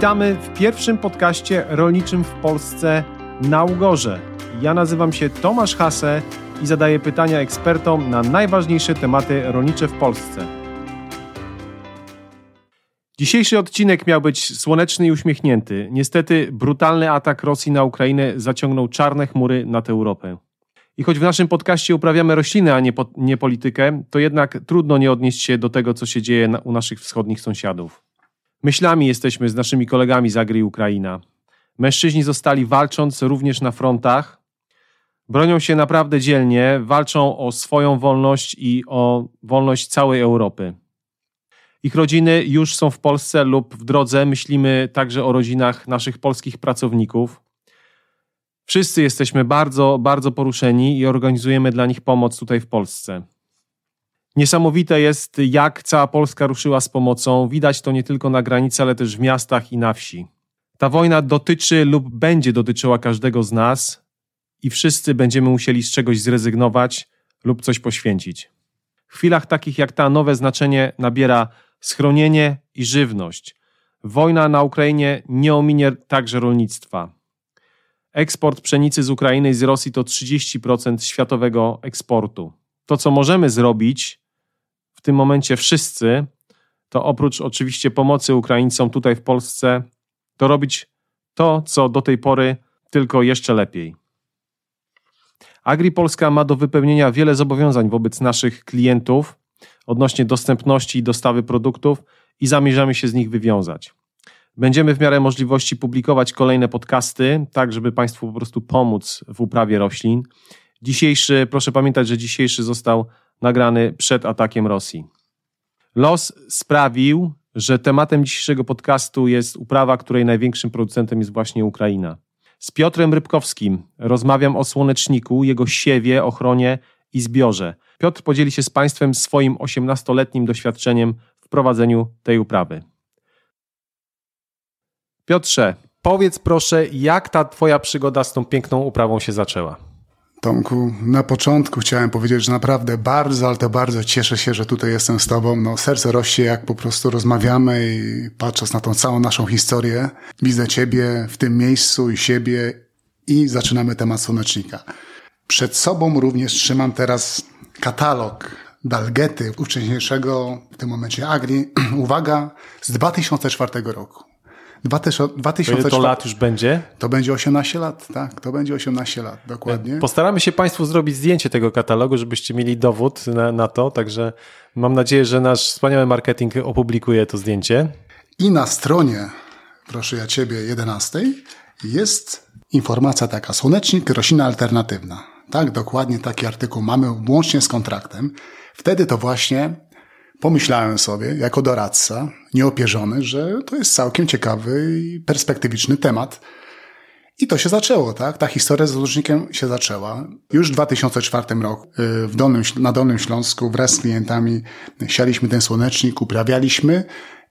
Witamy w pierwszym podcaście rolniczym w Polsce na Ugorze. Ja nazywam się Tomasz Hase i zadaję pytania ekspertom na najważniejsze tematy rolnicze w Polsce. Dzisiejszy odcinek miał być słoneczny i uśmiechnięty. Niestety brutalny atak Rosji na Ukrainę zaciągnął czarne chmury nad Europę. I choć w naszym podcaście uprawiamy rośliny, a nie, po, nie politykę, to jednak trudno nie odnieść się do tego, co się dzieje na, u naszych wschodnich sąsiadów. Myślami jesteśmy z naszymi kolegami z Agri Ukraina. Mężczyźni zostali walcząc również na frontach. Bronią się naprawdę dzielnie, walczą o swoją wolność i o wolność całej Europy. Ich rodziny już są w Polsce lub w drodze. Myślimy także o rodzinach naszych polskich pracowników. Wszyscy jesteśmy bardzo, bardzo poruszeni i organizujemy dla nich pomoc tutaj w Polsce. Niesamowite jest, jak cała Polska ruszyła z pomocą. Widać to nie tylko na granicy, ale też w miastach i na wsi. Ta wojna dotyczy lub będzie dotyczyła każdego z nas i wszyscy będziemy musieli z czegoś zrezygnować lub coś poświęcić. W chwilach takich jak ta nowe znaczenie nabiera schronienie i żywność. Wojna na Ukrainie nie ominie także rolnictwa. Eksport pszenicy z Ukrainy i z Rosji to 30% światowego eksportu. To, co możemy zrobić w tym momencie wszyscy, to oprócz oczywiście pomocy Ukraińcom tutaj w Polsce, to robić to, co do tej pory, tylko jeszcze lepiej. Agri Polska ma do wypełnienia wiele zobowiązań wobec naszych klientów odnośnie dostępności i dostawy produktów i zamierzamy się z nich wywiązać. Będziemy w miarę możliwości publikować kolejne podcasty, tak żeby Państwu po prostu pomóc w uprawie roślin. Dzisiejszy, proszę pamiętać, że dzisiejszy został nagrany przed atakiem Rosji. Los sprawił, że tematem dzisiejszego podcastu jest uprawa, której największym producentem jest właśnie Ukraina. Z Piotrem Rybkowskim rozmawiam o słoneczniku, jego siewie, ochronie i zbiorze. Piotr podzieli się z Państwem swoim 18-letnim doświadczeniem w prowadzeniu tej uprawy. Piotrze, powiedz proszę, jak ta Twoja przygoda z tą piękną uprawą się zaczęła? Tomku, na początku chciałem powiedzieć, że naprawdę bardzo, ale to bardzo cieszę się, że tutaj jestem z Tobą. No, serce rośnie, jak po prostu rozmawiamy i patrząc na tą całą naszą historię, widzę Ciebie w tym miejscu i siebie i zaczynamy temat słonecznika. Przed sobą również trzymam teraz katalog Dalgety wcześniejszego, w tym momencie Agri, uwaga, z 2004 roku. 2004, Ile to lat już będzie? To będzie 18 lat, tak. To będzie 18 lat, dokładnie. Postaramy się Państwu zrobić zdjęcie tego katalogu, żebyście mieli dowód na, na to, także mam nadzieję, że nasz wspaniały marketing opublikuje to zdjęcie. I na stronie, proszę ja Ciebie, 11 jest informacja taka, słonecznik, roślina alternatywna. Tak, dokładnie taki artykuł mamy łącznie z kontraktem. Wtedy to właśnie pomyślałem sobie, jako doradca, nieopierzony, że to jest całkiem ciekawy i perspektywiczny temat. I to się zaczęło, tak? Ta historia z różnikiem się zaczęła. Już w 2004 roku y, w Dolnym, na Dolnym Śląsku wraz z klientami sialiśmy ten słonecznik, uprawialiśmy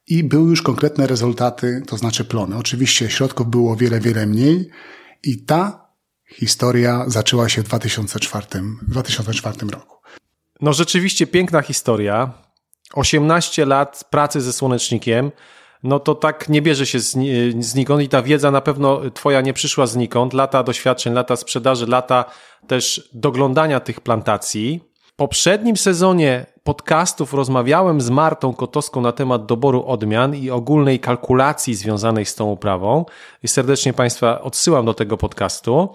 i były już konkretne rezultaty, to znaczy plony. Oczywiście środków było wiele, wiele mniej i ta historia zaczęła się w 2004, 2004 roku. No rzeczywiście piękna historia. 18 lat pracy ze słonecznikiem, no to tak nie bierze się znikąd i ta wiedza na pewno twoja nie przyszła znikąd. Lata doświadczeń, lata sprzedaży, lata też doglądania tych plantacji. W poprzednim sezonie podcastów rozmawiałem z Martą Kotowską na temat doboru odmian i ogólnej kalkulacji związanej z tą uprawą. I serdecznie Państwa odsyłam do tego podcastu.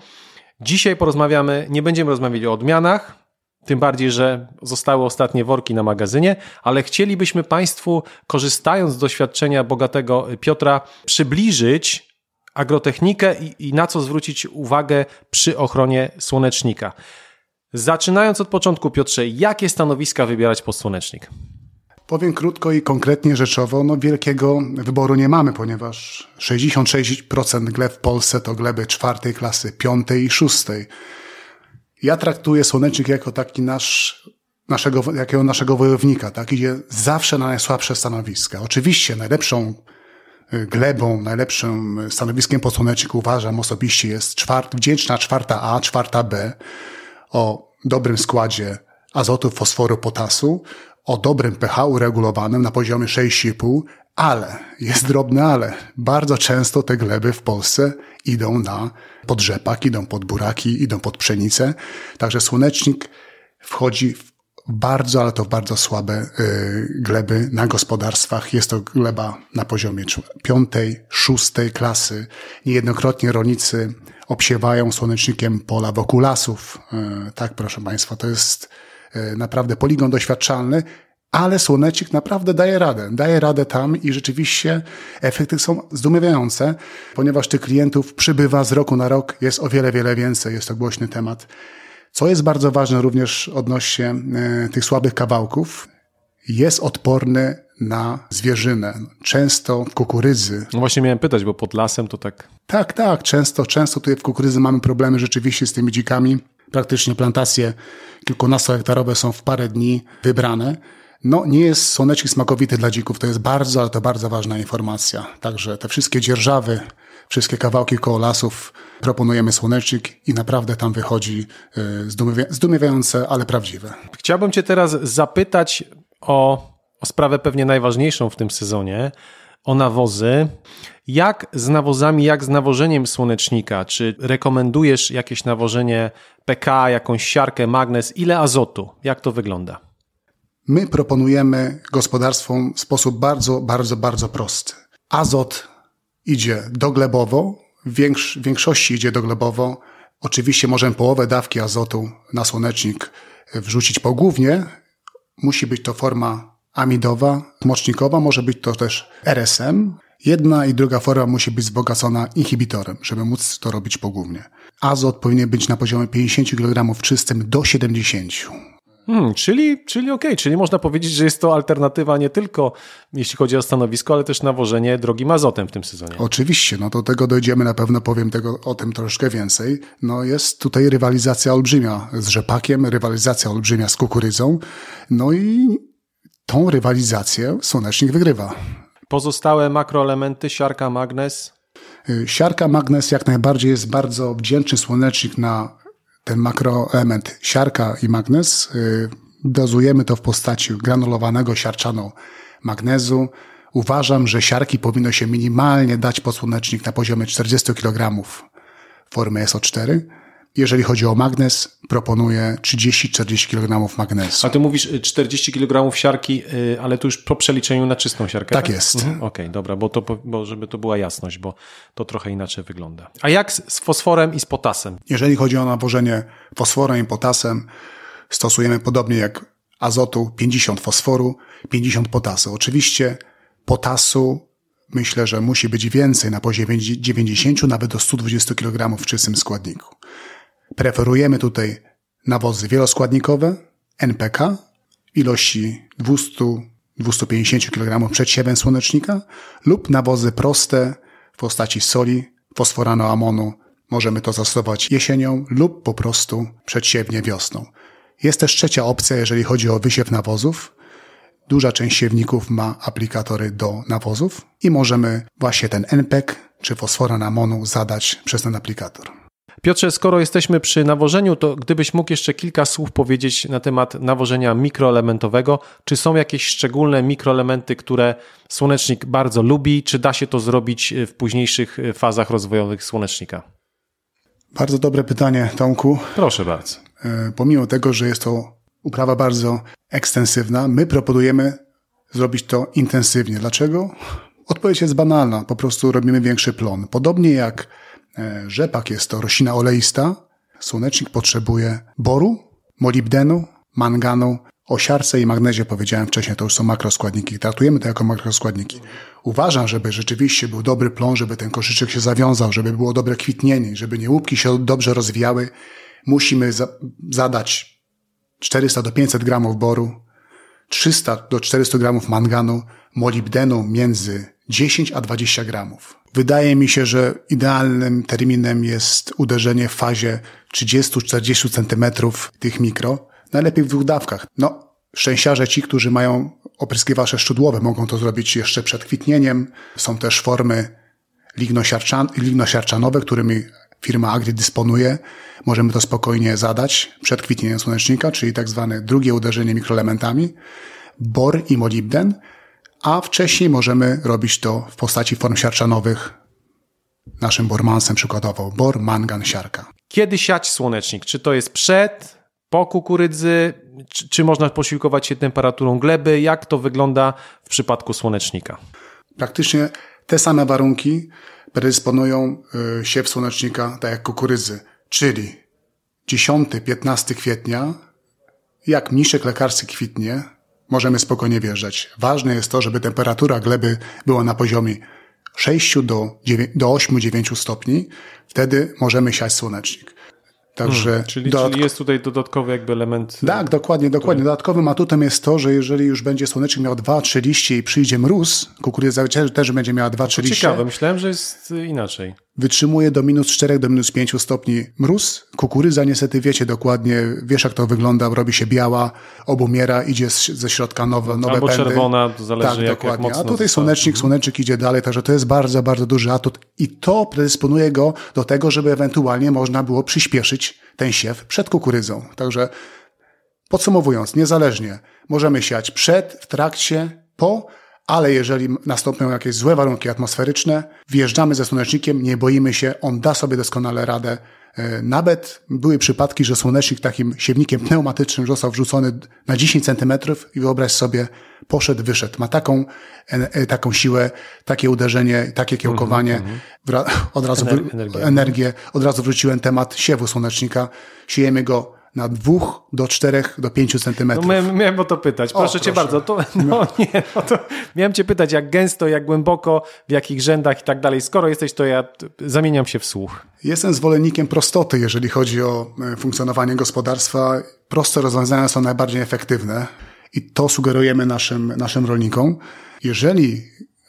Dzisiaj porozmawiamy, nie będziemy rozmawiali o odmianach, tym bardziej, że zostały ostatnie worki na magazynie, ale chcielibyśmy Państwu, korzystając z doświadczenia bogatego Piotra, przybliżyć agrotechnikę i, i na co zwrócić uwagę przy ochronie słonecznika. Zaczynając od początku, Piotrze, jakie stanowiska wybierać pod słonecznik? Powiem krótko i konkretnie rzeczowo, no wielkiego wyboru nie mamy, ponieważ 66% gleb w Polsce to gleby czwartej klasy, piątej i szóstej. Ja traktuję słonecznik jako taki nasz, naszego, jakiego naszego wojownika, tak? Idzie zawsze na najsłabsze stanowiska. Oczywiście najlepszą y, glebą, najlepszym stanowiskiem po słoneczniku uważam osobiście jest czwart, wdzięczna czwarta A, czwarta B o dobrym składzie azotu, fosforu, potasu, o dobrym pH uregulowanym na poziomie 6,5, Ale, jest drobne ale, bardzo często te gleby w Polsce idą na pod rzepak, idą pod buraki, idą pod pszenicę. Także słonecznik wchodzi w bardzo, ale to bardzo słabe y, gleby na gospodarstwach. Jest to gleba na poziomie piątej, szóstej klasy. Niejednokrotnie rolnicy obsiewają słonecznikiem pola wokół lasów. Y, tak, proszę Państwa, to jest y, naprawdę poligon doświadczalny, ale słonecznik naprawdę daje radę. Daje radę tam i rzeczywiście efekty są zdumiewające, ponieważ tych klientów przybywa z roku na rok, jest o wiele, wiele więcej. Jest to głośny temat. Co jest bardzo ważne również odnośnie e, tych słabych kawałków, jest odporny na zwierzynę. Często w kukurydzy. No właśnie miałem pytać, bo pod lasem to tak. Tak, tak. Często, często tutaj w kukurydzy mamy problemy rzeczywiście z tymi dzikami. Praktycznie plantacje kilkunastohektarowe są w parę dni wybrane. No, nie jest słonecznik smakowity dla dzików. To jest bardzo, ale to bardzo ważna informacja. Także te wszystkie dzierżawy, wszystkie kawałki koło lasów proponujemy słonecznik i naprawdę tam wychodzi e, zdumiewające, ale prawdziwe. Chciałbym Cię teraz zapytać o, o sprawę pewnie najważniejszą w tym sezonie, o nawozy. Jak z nawozami, jak z nawożeniem słonecznika? Czy rekomendujesz jakieś nawożenie PK, jakąś siarkę, magnes? Ile azotu? Jak to wygląda? My proponujemy gospodarstwom w sposób bardzo, bardzo, bardzo prosty. Azot idzie doglebowo, w większości idzie doglebowo. Oczywiście możemy połowę dawki azotu na słonecznik wrzucić pogłównie. Musi być to forma amidowa, mocznikowa, może być to też RSM. Jedna i druga forma musi być wzbogacona inhibitorem, żeby móc to robić pogłównie. Azot powinien być na poziomie 50 kg czystym do 70 Hmm, czyli, czyli okej, okay. czyli można powiedzieć, że jest to alternatywa nie tylko jeśli chodzi o stanowisko, ale też nawożenie drogim azotem w tym sezonie. Oczywiście, no do tego dojdziemy, na pewno powiem tego, o tym troszkę więcej. No jest tutaj rywalizacja olbrzymia z rzepakiem, rywalizacja olbrzymia z kukurydzą, no i tą rywalizację słonecznik wygrywa. Pozostałe makroelementy, siarka, magnes? Y, siarka, magnes jak najbardziej jest bardzo wdzięczny słonecznik na ten makroelement siarka i magnez. Y, dozujemy to w postaci granulowanego siarczanu magnezu. Uważam, że siarki powinno się minimalnie dać podsłonecznik na poziomie 40 kg formy SO4 jeżeli chodzi o magnez, proponuję 30-40 kg magnezu. A ty mówisz 40 y, kg siarki, y, ale to już po przeliczeniu na czystą siarkę? Tak, tak? jest. Mhm. Okej, okay, dobra, bo, to, bo żeby to była jasność, bo to trochę inaczej wygląda. A jak z fosforem i z potasem? Jeżeli chodzi o nawożenie fosforem i potasem, stosujemy podobnie jak azotu 50 fosforu, 50 potasu. Oczywiście potasu myślę, że musi być więcej na poziomie 90, nawet do 120 kg w czystym składniku. Preferujemy tutaj nawozy wieloskładnikowe, NPK, ilości 200-250 kg przed siewem słonecznika lub nawozy proste w postaci soli, fosforanoamonu. Możemy to zastosować jesienią lub po prostu przedsiewnie wiosną. Jest też trzecia opcja, jeżeli chodzi o wysiew nawozów. Duża część siewników ma aplikatory do nawozów i możemy właśnie ten NPK czy fosforanamonu zadać przez ten aplikator. Piotrze, skoro jesteśmy przy nawożeniu, to gdybyś mógł jeszcze kilka słów powiedzieć na temat nawożenia mikroelementowego. Czy są jakieś szczególne mikroelementy, które słonecznik bardzo lubi? Czy da się to zrobić w późniejszych fazach rozwojowych słonecznika? Bardzo dobre pytanie, Tomku. Proszę bardzo. E, pomimo tego, że jest to uprawa bardzo ekstensywna, my proponujemy zrobić to intensywnie. Dlaczego? Odpowiedź jest banalna. Po prostu robimy większy plon. Podobnie jak E, rzepak jest to roślina oleista. Słonecznik potrzebuje boru, molibdenu, manganu, o siarce i magnezie powiedziałem wcześniej, to już są makroskładniki. Traktujemy to jako makroskładniki. Uważam, żeby rzeczywiście był dobry plon, żeby ten koszyczek się zawiązał, żeby było dobre kwitnienie, żeby nie łupki się dobrze rozwijały, musimy za zadać 400 do 500 gramów boru, 300 do 400 gramów manganu, molibdenu między 10 a 20 gramów. Wydaje mi się, że idealnym terminem jest uderzenie w fazie 30-40 centymetrów tych mikro, najlepiej w dwóch dawkach. No, szczęściarze ci, którzy mają opryskiwacze szczudłowe, mogą to zrobić jeszcze przed kwitnieniem. Są też formy lignosiarczan lignosiarczanowe, którymi firma Agri dysponuje. Możemy to spokojnie zadać przed kwitnieniem słonecznika, czyli tak zwane drugie uderzenie mikroelementami. Bor i molibden – a wcześniej możemy robić to w postaci form siarczanowych, naszym bormansem przykładowo, bor, mangan, siarka. Kiedy siać słonecznik? Czy to jest przed, po kukurydzy, czy, czy można posiłkować się temperaturą gleby? Jak to wygląda w przypadku słonecznika? Praktycznie te same warunki predysponują y, siew słonecznika tak jak kukurydzy, czyli 10-15 kwietnia, jak mniszek lekarski kwitnie, możemy spokojnie wjeżdżać. Ważne jest to, żeby temperatura gleby była na poziomie 6 do, do 8-9 stopni. Wtedy możemy siać słonecznik. Także hmm, czyli, dodatk- czyli, jest tutaj dodatkowy jakby element. E, tak, dokładnie, dokładnie. Który... Dodatkowym atutem jest to, że jeżeli już będzie słonecznik miał 2-3 liście i przyjdzie mróz, kukurydza też będzie miała 2-3 liście. Ciekawe, myślałem, że jest inaczej. Wytrzymuje do minus 4 do minus 5 stopni mróz. Kukurydza niestety wiecie dokładnie, wiesz jak to wygląda, robi się biała, obumiera, idzie ze środka nowe, nowe Albo pędy. czerwona, to zależy tak, jak, dokładnie. Jak A tutaj słonecznik, słonecznik idzie dalej, także to jest bardzo, bardzo duży atut i to predysponuje go do tego, żeby ewentualnie można było przyspieszyć ten siew przed kukurydzą. Także podsumowując, niezależnie możemy siać przed, w trakcie, po, ale jeżeli nastąpią jakieś złe warunki atmosferyczne, wjeżdżamy ze słonecznikiem, nie boimy się, on da sobie doskonale radę. E, nawet były przypadki, że słonecznik takim siewnikiem pneumatycznym został wrzucony na 10 centymetrów i wyobraź sobie, poszedł, wyszedł. Ma taką, e, taką siłę, takie uderzenie, takie kiełkowanie. Mm -hmm. Od razu Ener energię. Od razu wróciłem temat siewu słonecznika. Siejemy go na dwóch do czterech do pięciu centymetrów. No, miałem, o to pytać. Proszę, o, proszę. cię bardzo. To, no, nie, no to miałem cię pytać, jak gęsto, jak głęboko, w jakich rzędach i tak dalej. Skoro jesteś, to ja zamieniam się w słuch. Jestem zwolennikiem prostoty, jeżeli chodzi o e, funkcjonowanie gospodarstwa. Proste rozwiązania są najbardziej efektywne i to sugerujemy naszym, naszym rolnikom. Jeżeli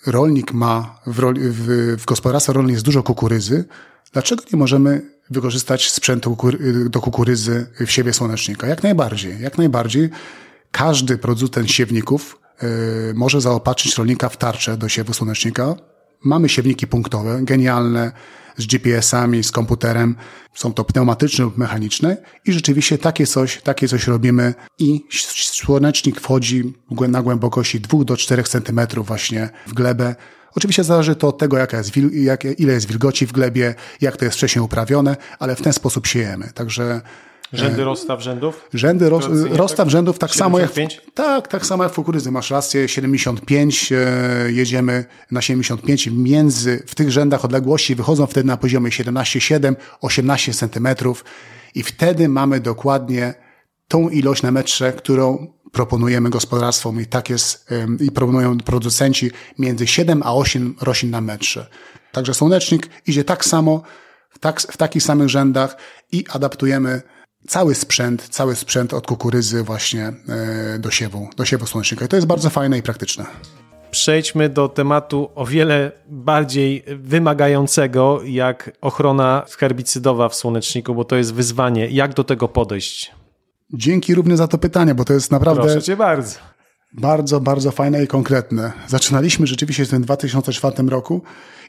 rolnik ma w, w, w gospodarstwie rolnym jest dużo kukurydzy, dlaczego nie możemy wykorzystać sprzętu do kukurydzy w siewie słonecznika. Jak najbardziej, jak najbardziej. Każdy producent siewników y, może zaopatrzyć rolnika w tarczę do siewu słonecznika. Mamy siewniki punktowe, genialne, z GPS-ami, z komputerem. Są to pneumatyczne lub mechaniczne i rzeczywiście takie coś, takie coś robimy i słonecznik wchodzi na głębokości 2 do 4 cm właśnie w glebę. Oczywiście zależy to od tego, jaka jest, jak, ile jest wilgoci w glebie, jak to jest wcześniej uprawione, ale w ten sposób siejemy. Także Rzędy e, rozstaw rzędów? Rzędy roz, rozstaw tak? rzędów tak 75? samo jak. Tak, tak samo jak w kukurydzy. Masz rację, 75, e, jedziemy na 75. Między, w tych rzędach odległości wychodzą wtedy na poziomie 17,7, 18 centymetrów i wtedy mamy dokładnie tą ilość na metrze, którą proponujemy gospodarstwom i tak jest, i proponują producenci między 7 a 8 roślin na metrze. Także słonecznik idzie tak samo, w, tak, w takich samych rzędach i adaptujemy cały sprzęt, cały sprzęt od kukurydzy właśnie e, do siewu, do siewu słonecznika. I to jest bardzo fajne i praktyczne. Przejdźmy do tematu o wiele bardziej wymagającego, jak ochrona herbicydowa w słoneczniku, bo to jest wyzwanie. Jak do tego podejść? Dzięki również za to pytanie, bo to jest naprawdę. Proszę cię bardzo. Bardzo, bardzo fajne i konkretne. Zaczynaliśmy rzeczywiście w tym 2004 roku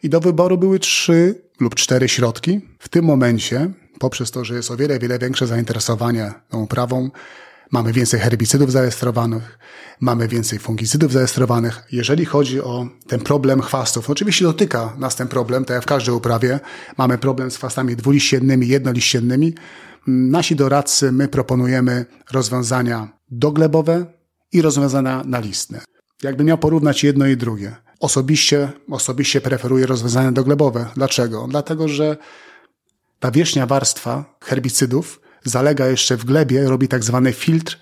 i do wyboru były trzy lub cztery środki. W tym momencie, poprzez to, że jest o wiele, wiele większe zainteresowanie tą uprawą, mamy więcej herbicydów zarejestrowanych, mamy więcej fungicydów zarejestrowanych. Jeżeli chodzi o ten problem chwastów, oczywiście dotyka nas ten problem, tak jak w każdej uprawie. Mamy problem z chwastami dwuliściennymi, jednoliściennymi. Nasi doradcy, my proponujemy rozwiązania doglebowe i rozwiązania nalistne. Jakby miał porównać jedno i drugie. Osobiście, osobiście preferuję rozwiązania doglebowe. Dlaczego? Dlatego, że ta wierzchnia warstwa herbicydów zalega jeszcze w glebie, robi tak zwany filtr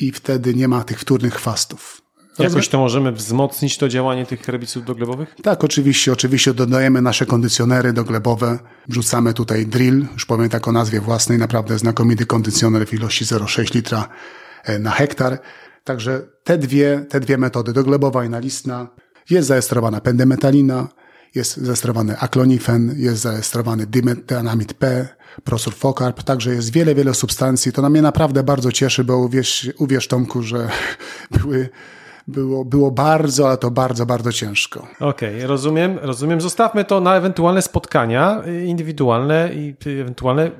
i wtedy nie ma tych wtórnych chwastów. Jakoś to możemy wzmocnić to działanie tych herbicydów doglebowych? Tak, oczywiście. Oczywiście dodajemy nasze kondycjonery doglebowe. Wrzucamy tutaj drill, już powiem tak o nazwie własnej, naprawdę znakomity kondycjoner w ilości 0,6 litra e, na hektar. Także te dwie, te dwie metody, doglebowa i nalistna, jest zarejestrowana pendemetalina, jest zarejestrowany aklonifen, jest zarejestrowany dimetanamid P, prosurfocarb, także jest wiele, wiele substancji. To na mnie naprawdę bardzo cieszy, bo uwierz, uwierz Tomku, że były było, było bardzo, ale to bardzo, bardzo ciężko. Okej, okay, rozumiem, rozumiem. Zostawmy to na ewentualne spotkania indywidualne i ewentualne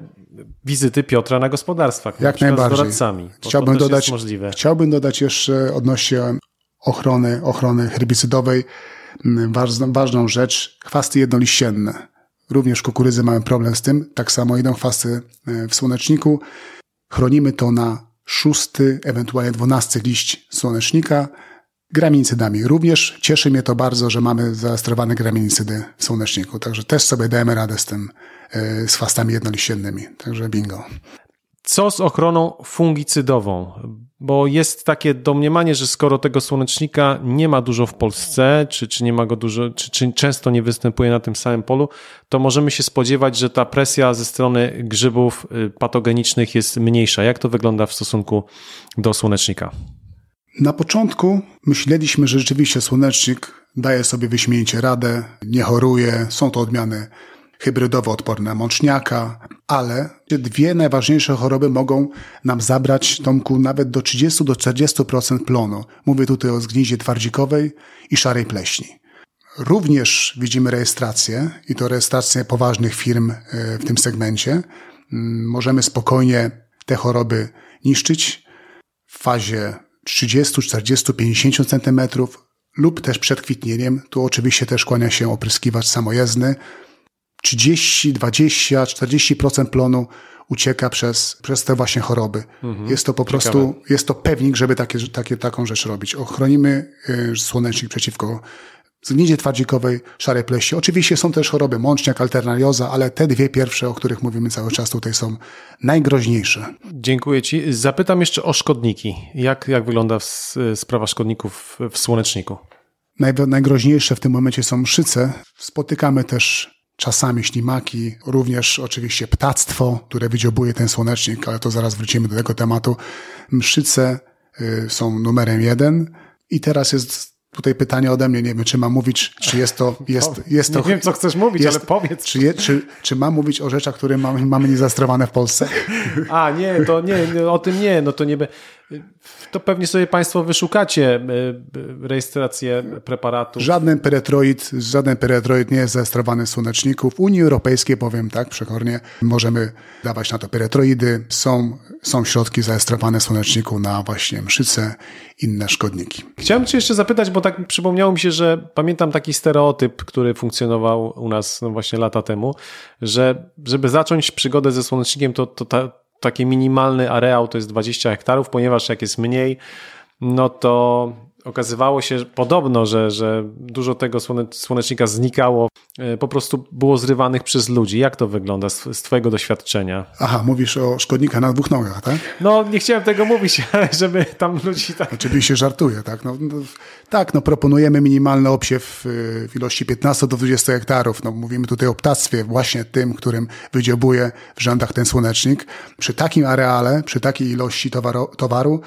wizyty Piotra na gospodarstwach. Jak na najbardziej. Z doradcami. Chciałbym dodać, chciałbym dodać jeszcze odnośnie ochrony, ochrony herbicydowej. Ważną, ważną rzecz, chwasty jednoliścienne. Również kukurydzy mamy problem z tym. Tak samo idą chwasty w słoneczniku. Chronimy to na szósty, ewentualnie dwunasty liść słonecznika graminicydami. Również cieszy mnie to bardzo, że mamy zarejestrowane graminicydy w słoneczniku. Także też sobie dajemy radę z tym, z chwastami jednoliściennymi. Także bingo. Co z ochroną fungicydową? Bo jest takie domniemanie, że skoro tego słonecznika nie ma dużo w Polsce, czy, czy nie ma go dużo, czy, czy często nie występuje na tym samym polu, to możemy się spodziewać, że ta presja ze strony grzybów y, patogenicznych jest mniejsza. Jak to wygląda w stosunku do słonecznika? Na początku myśleliśmy, że rzeczywiście słonecznik daje sobie wyśmienicie radę, nie choruje, są to odmiany hybrydowo odporne mączniaka, ale dwie najważniejsze choroby mogą nam zabrać, Tomku, nawet do 30 do 40% plonu. Mówię tutaj o zgnizie twardzikowej i szarej pleśni. Również widzimy rejestrację i to rejestrację poważnych firm e, w tym segmencie. Mm, możemy spokojnie te choroby niszczyć w fazie 30, 40, 50 centymetrów lub też przed kwitnieniem. Tu oczywiście też kłania się opryskiwacz samojezdny. 30, 20, 40% plonu ucieka przez, przez te właśnie choroby. Mhm. Jest to po Ciekawe. prostu, jest to pewnik, żeby takie, takie, taką rzecz robić. Ochronimy y, słonecznik przeciwko zgnidzie twardzikowej, szarej pleści. Oczywiście są też choroby mączniak, alternarioza, ale te dwie pierwsze, o których mówimy cały czas tutaj są najgroźniejsze. Dziękuję Ci. Zapytam jeszcze o szkodniki. Jak, jak wygląda sprawa szkodników w słoneczniku? Naj, najgroźniejsze w tym momencie są mszyce. Spotykamy też czasami ślimaki, również oczywiście ptactwo, które wydziobuje ten słonecznik, ale to zaraz wrócimy do tego tematu. Mszyce y, są numerem jeden i teraz jest tutaj pytanie ode mnie, nie wiem, czy mam mówić, czy jest to... Jest, jest to nie wiem, co chcesz mówić, jest, ale powiedz. Czy, je, czy, czy mam mówić o rzeczach, które mamy, mamy niezastrowane w Polsce? A, nie, to nie, o tym nie, no to nie... To pewnie sobie Państwo wyszukacie e, rejestrację preparatu. Żaden peretroid, żaden peretroid nie jest zarejestrowany w słoneczniku. W Unii Europejskiej, powiem tak przekornie, możemy dawać na to peretroidy. Są, są środki zarejestrowane w słoneczniku na właśnie mszyce, inne szkodniki. Chciałem Cię jeszcze zapytać, bo tak przypomniało mi się, że pamiętam taki stereotyp, który funkcjonował u nas no właśnie lata temu, że żeby zacząć przygodę ze słonecznikiem, to, to ta, taki minimalny areał to jest 20 hektarów, ponieważ jak jest mniej, no to okazywało się podobno, że, że dużo tego słonecznika znikało, e, po prostu było zrywanych przez ludzi. Jak to wygląda z, z Twojego doświadczenia? Aha, mówisz o szkodnika na dwóch nogach, tak? No, nie chciałem tego mówić, żeby tam ludzi tak... Oczywiście żartuję, tak? No, no, tak, no proponujemy minimalny obsiew w ilości 15 do 20 hektarów. No, mówimy tutaj o ptactwie, właśnie tym, którym wydziobuje w rzędach ten słonecznik. Przy takim areale, przy takiej ilości towaru, towaru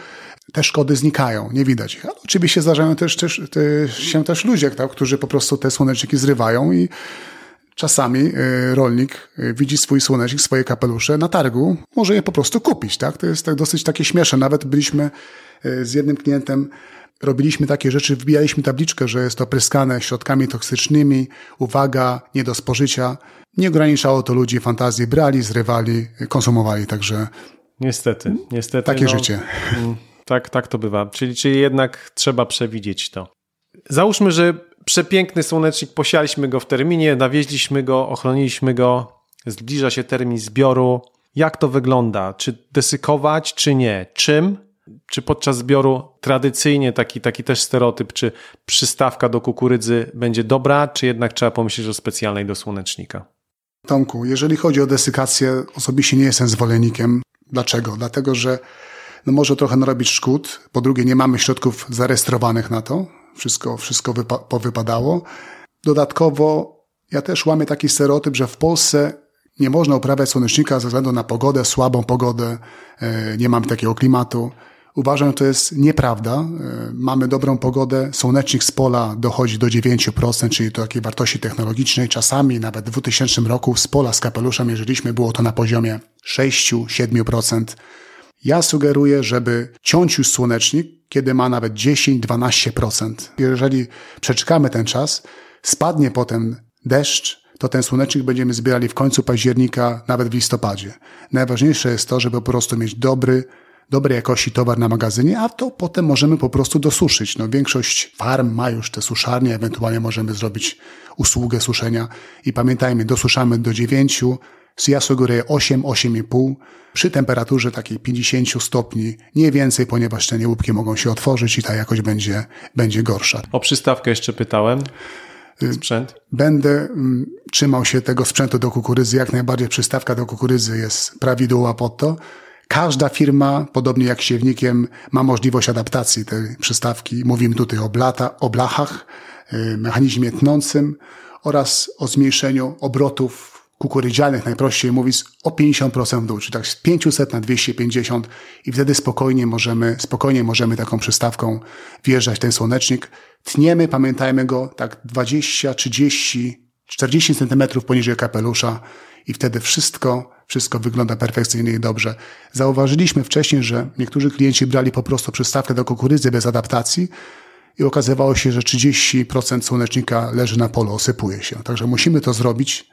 te szkody znikają, nie widać ich. Ale oczywiście zdarzają też, też, też się też ludzie, tak, którzy po prostu te słoneczniki zrywają i czasami y, rolnik y, widzi swój słonecznik, swoje kapelusze na targu, może je po prostu kupić, tak? To jest tak dosyć takie śmieszne. Nawet byliśmy y, z jednym klientem, robiliśmy takie rzeczy, wbijaliśmy tabliczkę, że jest to pryskane środkami toksycznymi, uwaga, nie do spożycia. Nie ograniczało to ludzi fantazji, brali, zrywali, konsumowali, także... Niestety, niestety. Takie no, życie. Mm tak, tak to bywa. Czyli, czyli jednak trzeba przewidzieć to. Załóżmy, że przepiękny słonecznik, posialiśmy go w terminie, nawieźliśmy go, ochroniliśmy go, zbliża się termin zbioru. Jak to wygląda? Czy desykować, czy nie? Czym? Czy podczas zbioru tradycyjnie taki, taki też stereotyp, czy przystawka do kukurydzy będzie dobra, czy jednak trzeba pomyśleć o specjalnej do słonecznika? Tomku, jeżeli chodzi o desykację, osobiście nie jestem zwolennikiem. Dlaczego? Dlatego, że no może trochę narobić szkód. Po drugie, nie mamy środków zarejestrowanych na to. Wszystko, wszystko wypa powypadało. Dodatkowo, ja też łamię taki stereotyp, że w Polsce nie można uprawiać słonecznika ze względu na pogodę, słabą pogodę, e, nie mamy takiego klimatu. Uważam, że to jest nieprawda. E, mamy dobrą pogodę, słonecznik z pola dochodzi do 9%, czyli do takiej wartości technologicznej. Czasami nawet w 2000 roku z pola z kapeluszem mierzyliśmy, było to na poziomie 6-7%. Ja sugeruję, żeby ciąć już słonecznik, kiedy ma nawet 10-12%. Jeżeli przeczekamy ten czas, spadnie potem deszcz, to ten słonecznik będziemy zbierali w końcu października, nawet w listopadzie. Najważniejsze jest to, żeby po prostu mieć dobry, dobrej jakości towar na magazynie, a to potem możemy po prostu dosuszyć. No, większość farm ma już te suszarnie, ewentualnie możemy zrobić usługę suszenia i pamiętajmy, dosuszamy do 9, ja sugeruję 8, 8,5 przy temperaturze takiej 50 stopni, nie więcej, ponieważ te niełupki mogą się otworzyć i ta jakość będzie, będzie gorsza. O przystawkę jeszcze pytałem. Y, Sprzęt? Będę mm, trzymał się tego sprzętu do kukurydzy. Jak najbardziej przystawka do kukurydzy jest prawidłowa pod to. Każda firma, podobnie jak siewnikiem, ma możliwość adaptacji tej przystawki. Mówimy tutaj o, blata, o blachach, y, mechanizmie tnącym oraz o zmniejszeniu obrotów kukurydzianych, najprościej mówiąc, o 50% w dół, czyli tak z 500 na 250 i wtedy spokojnie możemy, spokojnie możemy taką przystawką wjeżdżać w ten słonecznik. Tniemy, pamiętajmy go, tak 20, 30, 40 centymetrów poniżej kapelusza i wtedy wszystko, wszystko wygląda perfekcyjnie i dobrze. Zauważyliśmy wcześniej, że niektórzy klienci brali po prostu przystawkę do kukurydzy bez adaptacji, i okazywało się, że 30% słonecznika leży na polu, osypuje się. Także musimy to zrobić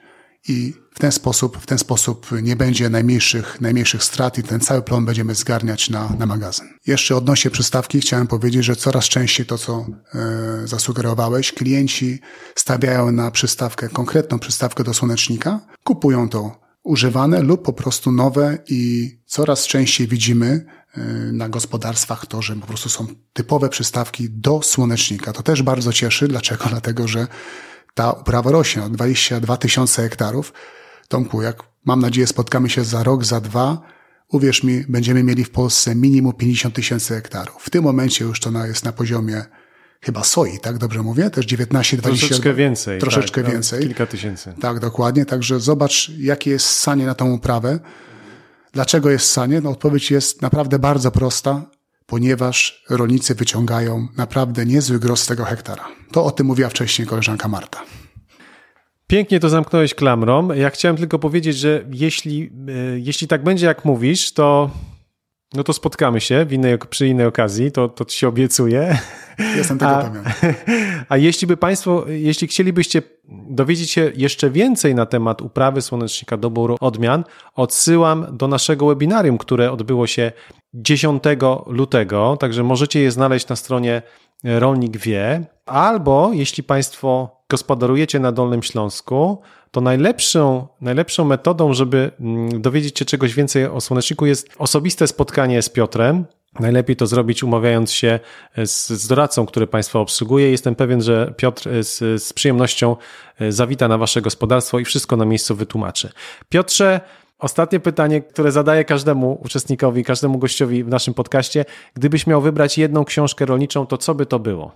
i w ten sposób, w ten sposób nie będzie najmniejszych, najmniejszych strat i ten cały plon będziemy zgarniać na, na magazyn. Jeszcze odnośnie przystawki chciałem powiedzieć, że coraz częściej to, co e, zasugerowałeś, klienci stawiają na przystawkę, konkretną przystawkę do słonecznika, kupują to używane lub po prostu nowe i coraz częściej widzimy e, na gospodarstwach to, że po prostu są typowe przystawki do słonecznika. To też bardzo cieszy. Dlaczego? Dlatego, że ta uprawa rośnie o 22 tysiące hektarów. Tomku, jak mam nadzieję spotkamy się za rok, za dwa, uwierz mi, będziemy mieli w Polsce minimum 50 tysięcy hektarów. W tym momencie już to jest na poziomie chyba soi, tak dobrze mówię? Też 19, 20. Troszeczkę więcej. Troszeczkę tak, więcej. Kilka tysięcy. Tak, dokładnie. Także zobacz, jakie jest sanie na tą uprawę. Dlaczego jest sanie? No, odpowiedź jest naprawdę bardzo prosta ponieważ rolnicy wyciągają naprawdę niezły gros z tego hektara. To o tym mówiła wcześniej koleżanka Marta. Pięknie to zamknąłeś klamrą. Ja chciałem tylko powiedzieć, że jeśli, e, jeśli tak będzie, jak mówisz, to no to spotkamy się w innej, przy innej okazji, to, to ci się obiecuję. Jestem tego a, pewien. A jeśli by Państwo, jeśli chcielibyście dowiedzieć się jeszcze więcej na temat uprawy słonecznika, doboru odmian, odsyłam do naszego webinarium, które odbyło się 10 lutego, także możecie je znaleźć na stronie Rolnik Wie, albo jeśli Państwo gospodarujecie na Dolnym Śląsku, to najlepszą, najlepszą metodą, żeby mm, dowiedzieć się czegoś więcej o słoneczniku jest osobiste spotkanie z Piotrem. Najlepiej to zrobić umawiając się z, z doradcą, który Państwa obsługuje. Jestem pewien, że Piotr z, z przyjemnością e, zawita na Wasze gospodarstwo i wszystko na miejscu wytłumaczy. Piotrze, Ostatnie pytanie, które zadaję każdemu uczestnikowi, każdemu gościowi w naszym podcaście. Gdybyś miał wybrać jedną książkę rolniczą, to co by to było?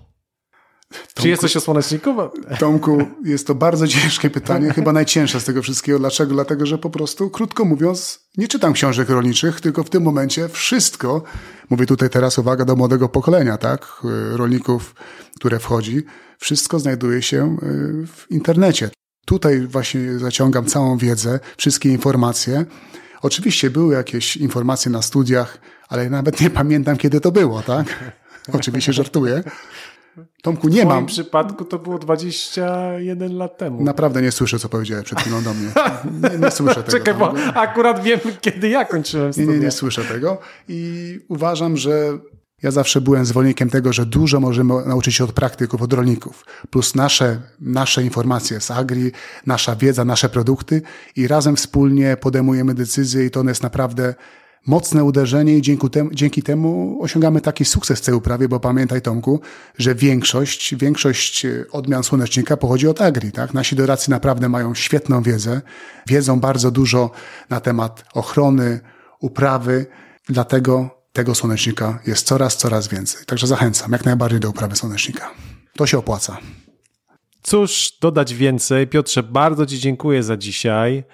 Tomku, Czy jesteś o słoneczniku? Tomku, jest to bardzo ciężkie pytanie, chyba najcięższe z tego wszystkiego. Dlaczego? Dlatego, że po prostu, krótko mówiąc, nie czytam książek rolniczych, tylko w tym momencie wszystko, mówię tutaj teraz uwaga do młodego pokolenia, tak, rolników, które wchodzi, wszystko znajduje się y, w internecie. Tutaj właśnie zaciągam całą wiedzę, wszystkie informacje. Oczywiście były jakieś informacje na studiach, ale nawet nie pamiętam, kiedy to było, tak? Oczywiście żartuję. Tomku, nie mam. W moim przypadku to było 21 lat temu. Naprawdę nie słyszę, co powiedziałeś przed chwilą do mnie. Nie, nie słyszę tego. Czekaj, bo akurat wiem, kiedy ja kończyłem studia. Nie, nie, nie słyszę tego. I uważam, że ja zawsze byłem zwolennikiem tego, że dużo możemy nauczyć się od praktyków, od rolników, plus nasze, nasze informacje z agri, nasza wiedza, nasze produkty i razem wspólnie podejmujemy decyzje i to jest naprawdę mocne uderzenie i dzięki temu, dzięki temu osiągamy taki sukces w tej uprawie, bo pamiętaj Tomku, że większość, większość odmian słonecznika pochodzi od agri, tak? Nasi doradcy naprawdę mają świetną wiedzę, wiedzą bardzo dużo na temat ochrony, uprawy, dlatego tego słonecznika jest coraz, coraz więcej. Także zachęcam jak najbardziej do uprawy słonecznika. To się opłaca. Cóż dodać więcej? Piotrze, bardzo Ci dziękuję za dzisiaj.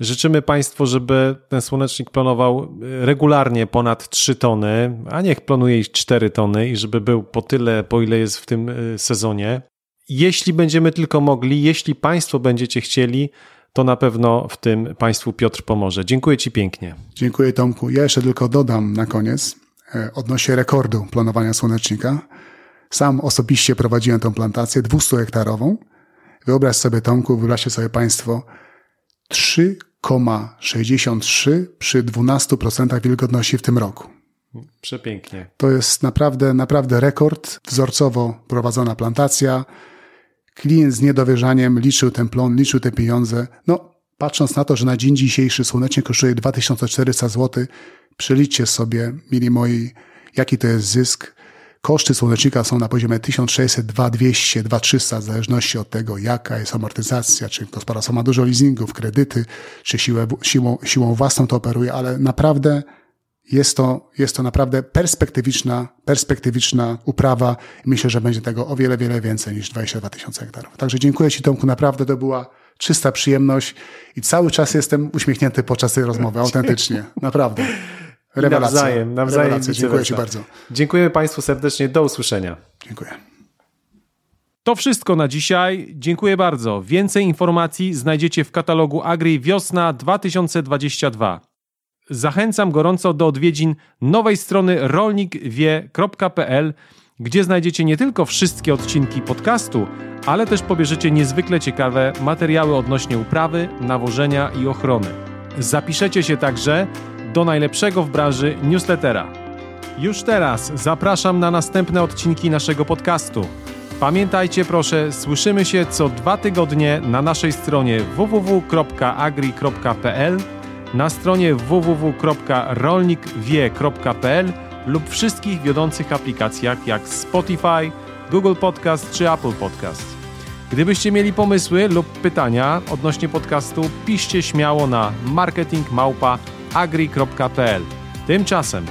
Życzymy Państwu, żeby ten słonecznik planował regularnie ponad 3 tony, a niech planuje ich 4 tony i żeby był po tyle, po ile jest w tym y, sezonie. Jeśli będziemy tylko mogli, jeśli Państwo będziecie chcieli, to na pewno w tym Państwu Piotr pomoże. Dziękuję Ci pięknie. Dziękuję Tomku. Ja jeszcze tylko dodam na koniec e, odnośnie rekordu planowania słonecznika. Sam osobiście prowadziłem tą plantację 200-hektarową. Wyobraź sobie Tomku, wyobraźcie sobie Państwo 3,63 przy 12% wilgotności w tym roku. Przepięknie. To jest naprawdę, naprawdę rekord. Wzorcowo prowadzona plantacja. Klient z niedowierzaniem liczył ten plon, liczył te pieniądze. No, patrząc na to, że na dzień dzisiejszy słonecznik kosztuje 2400 zł, przeliczcie sobie, mili moi, jaki to jest zysk. Koszty słonecznika są na poziomie 1600, 2200, 2300, w zależności od tego, jaka jest amortyzacja, czy gospodarstwo ma dużo leasingów, kredyty, czy siłę, siłą, siłą własną to operuje, ale naprawdę jest to, jest to naprawdę perspektywiczna, perspektywiczna uprawa i myślę, że będzie tego o wiele, wiele więcej niż 22 tysiące hektarów. Także dziękuję Ci Tomku, naprawdę to była czysta przyjemność i cały czas jestem uśmiechnięty podczas tej rozmowy, autentycznie, naprawdę. Rewelacja. Nawzajem, nawzajem Rewelacja. Dziękuję Ci bardzo. Dziękuję Państwu serdecznie, do usłyszenia. Dziękuję. To wszystko na dzisiaj. Dziękuję bardzo. Więcej informacji znajdziecie w katalogu Agri Wiosna 2022. Zachęcam gorąco do odwiedzin nowej strony rolnikwie.pl, gdzie znajdziecie nie tylko wszystkie odcinki podcastu, ale też pobierzecie niezwykle ciekawe materiały odnośnie uprawy, nawożenia i ochrony. Zapiszecie się także do najlepszego w branży newslettera. Już teraz zapraszam na następne odcinki naszego podcastu. Pamiętajcie proszę, słyszymy się co dwa tygodnie na naszej stronie www.agri.pl, na stronie www.rolnikwie.pl lub wszystkich wiodących aplikacjach jak Spotify, Google Podcast czy Apple Podcast. Gdybyście mieli pomysły lub pytania odnośnie podcastu, piszcie śmiało na marketingmałpa.agri.pl. Tymczasem